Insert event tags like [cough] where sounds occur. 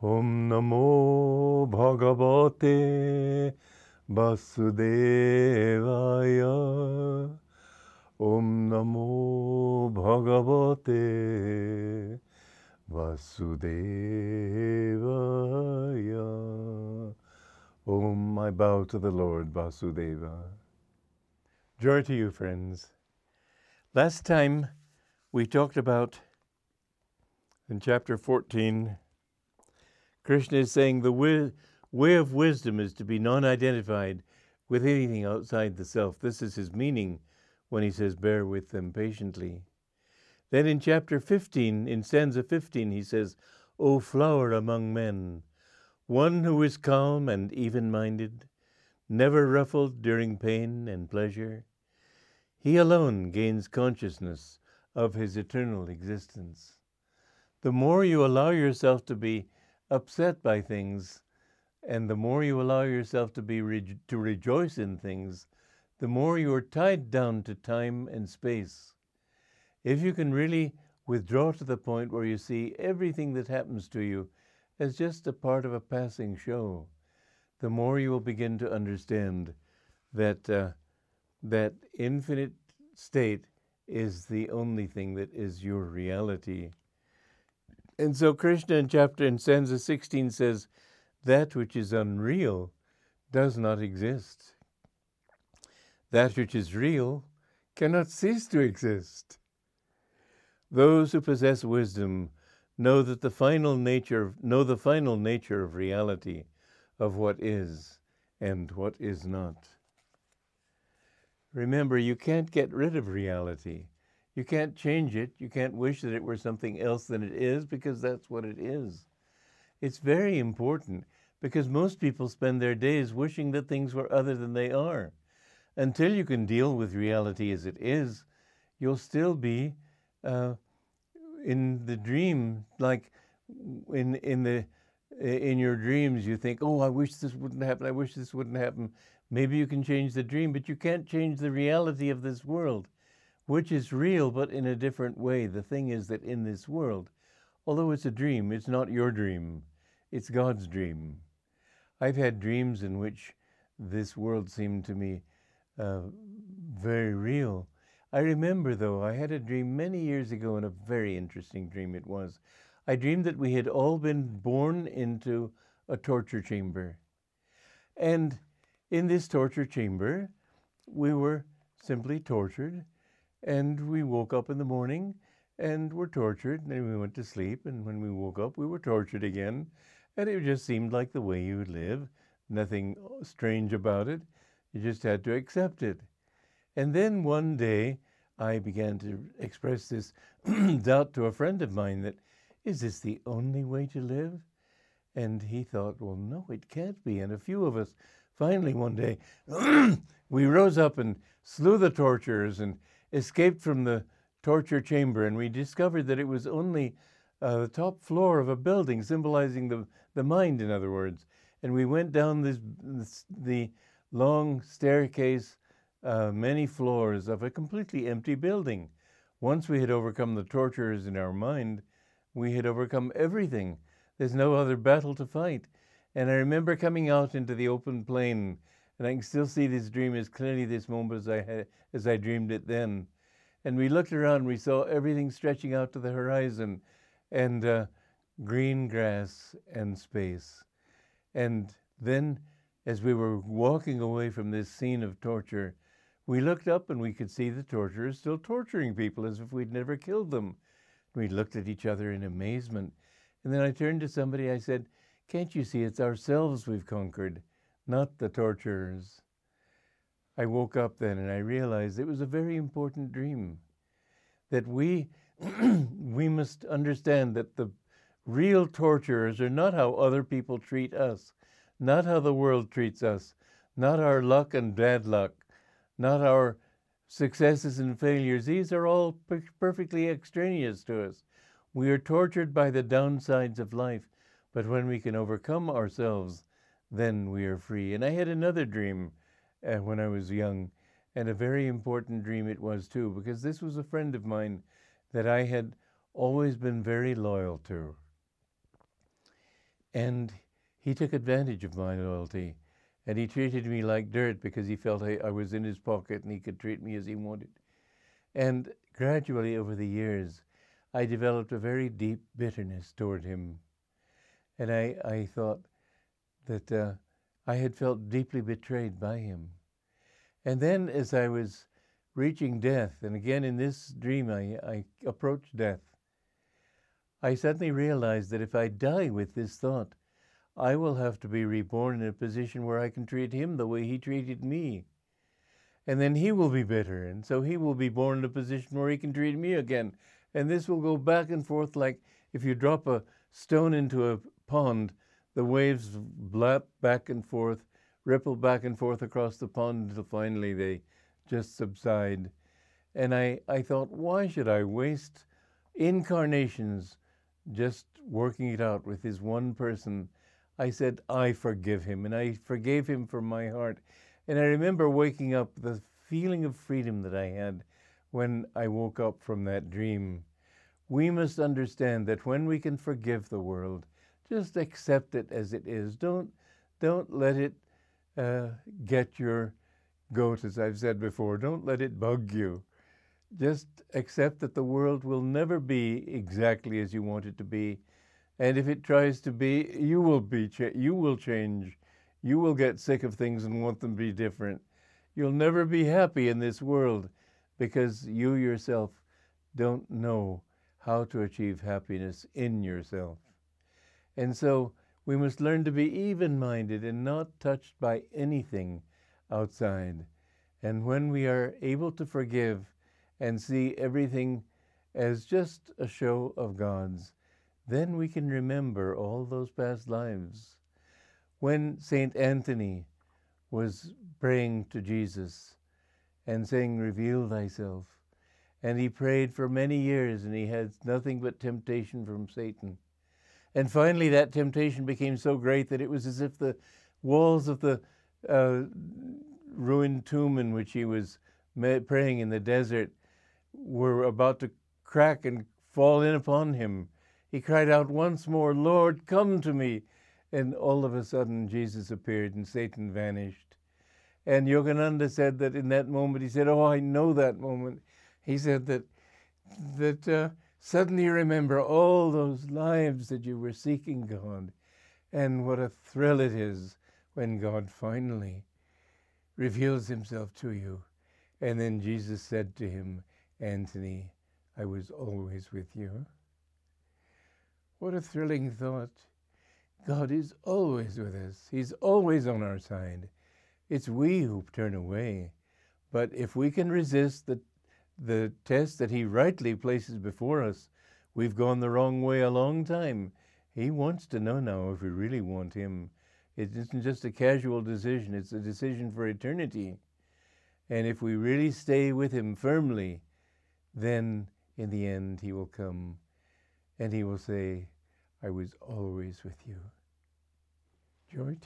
Om Namo Bhagavate Vasudevaya. Om Namo Bhagavate Vasudevaya. Om, I bow to the Lord Vasudeva. Joy to you, friends. Last time we talked about in chapter 14 Krishna is saying the way, way of wisdom is to be non identified with anything outside the self. This is his meaning when he says, Bear with them patiently. Then in chapter 15, in stanza 15, he says, O flower among men, one who is calm and even minded, never ruffled during pain and pleasure, he alone gains consciousness of his eternal existence. The more you allow yourself to be upset by things, and the more you allow yourself to be re- to rejoice in things, the more you are tied down to time and space. If you can really withdraw to the point where you see everything that happens to you as just a part of a passing show, the more you will begin to understand that uh, that infinite state is the only thing that is your reality. And so Krishna in chapter in stanza 16 says, That which is unreal does not exist. That which is real cannot cease to exist. Those who possess wisdom know that the final nature know the final nature of reality, of what is and what is not. Remember, you can't get rid of reality. You can't change it. You can't wish that it were something else than it is because that's what it is. It's very important because most people spend their days wishing that things were other than they are. Until you can deal with reality as it is, you'll still be uh, in the dream, like in in the in your dreams. You think, "Oh, I wish this wouldn't happen. I wish this wouldn't happen." Maybe you can change the dream, but you can't change the reality of this world which is real but in a different way. The thing is that in this world, although it's a dream, it's not your dream, it's God's dream. I've had dreams in which this world seemed to me uh, very real. I remember, though, I had a dream many years ago, and a very interesting dream it was. I dreamed that we had all been born into a torture chamber. And in this torture chamber, we were simply tortured and we woke up in the morning and were tortured, and then we went to sleep, and when we woke up, we were tortured again. And it just seemed like the way you live, nothing uh, strange about it. You just had to accept it. And then one day, I began to express this [clears throat] doubt to a friend of mine that, is this the only way to live? And he thought, well, no, it can't be. And a few of us, finally one day, [clears throat] we rose up and slew the torturers and escaped from the torture chamber, and we discovered that it was only uh, the top floor of a building, symbolizing the, the mind, in other words. And we went down this, this the long staircase, uh, many floors of a completely empty building. Once we had overcome the torturers in our mind, we had overcome everything. There's no other battle to fight. And I remember coming out into the open plain and I can still see this dream as clearly this moment as I had, as I dreamed it then. And we looked around, we saw everything stretching out to the horizon, and uh, green grass and space. And then, as we were walking away from this scene of torture, we looked up and we could see the torturers still torturing people as if we'd never killed them. We looked at each other in amazement. And then I turned to somebody, I said, Can't you see it's ourselves we've conquered? Not the torturers. I woke up then and I realized it was a very important dream. That we, [clears throat] we must understand that the real torturers are not how other people treat us, not how the world treats us, not our luck and bad luck, not our successes and failures. These are all per- perfectly extraneous to us. We are tortured by the downsides of life, but when we can overcome ourselves, then we are free. And I had another dream uh, when I was young, and a very important dream it was too, because this was a friend of mine that I had always been very loyal to. And he took advantage of my loyalty. And he treated me like dirt because he felt I, I was in his pocket and he could treat me as he wanted. And gradually over the years, I developed a very deep bitterness toward him. And I, I thought that uh, I had felt deeply betrayed by him. And then, as I was reaching death, and again in this dream I, I approached death, I suddenly realized that if I die with this thought, I will have to be reborn in a position where I can treat him the way he treated me. And then he will be bitter, and so he will be born in a position where he can treat me again. And this will go back and forth like if you drop a stone into a pond, the waves lap back and forth, ripple back and forth across the pond until finally they just subside. And I, I thought, why should I waste incarnations just working it out with this one person? I said, I forgive him, and I forgave him from my heart. And I remember waking up, the feeling of freedom that I had when I woke up from that dream. We must understand that when we can forgive the world, just accept it as it is. Don't, don't let it uh, get your goat, as I've said before. Don't let it bug you. Just accept that the world will never be exactly as you want it to be. And if it tries to be, you will be cha- you will change. You will get sick of things and want them to be different. You'll never be happy in this world because you yourself don't know how to achieve happiness in yourself. And so we must learn to be even minded and not touched by anything outside. And when we are able to forgive and see everything as just a show of God's, then we can remember all those past lives. When St. Anthony was praying to Jesus and saying, Reveal thyself, and he prayed for many years and he had nothing but temptation from Satan. And finally, that temptation became so great that it was as if the walls of the uh, ruined tomb in which he was praying in the desert were about to crack and fall in upon him. He cried out once more, Lord, come to me. And all of a sudden, Jesus appeared and Satan vanished. And Yogananda said that in that moment, he said, Oh, I know that moment. He said that, that uh, Suddenly you remember all those lives that you were seeking God, and what a thrill it is when God finally reveals himself to you. And then Jesus said to him, Anthony, I was always with you. What a thrilling thought. God is always with us, He's always on our side. It's we who turn away. But if we can resist the the test that He rightly places before us, we've gone the wrong way a long time. He wants to know now if we really want Him. It isn't just a casual decision, it's a decision for eternity. And if we really stay with Him firmly, then in the end He will come and He will say, I was always with you. Joy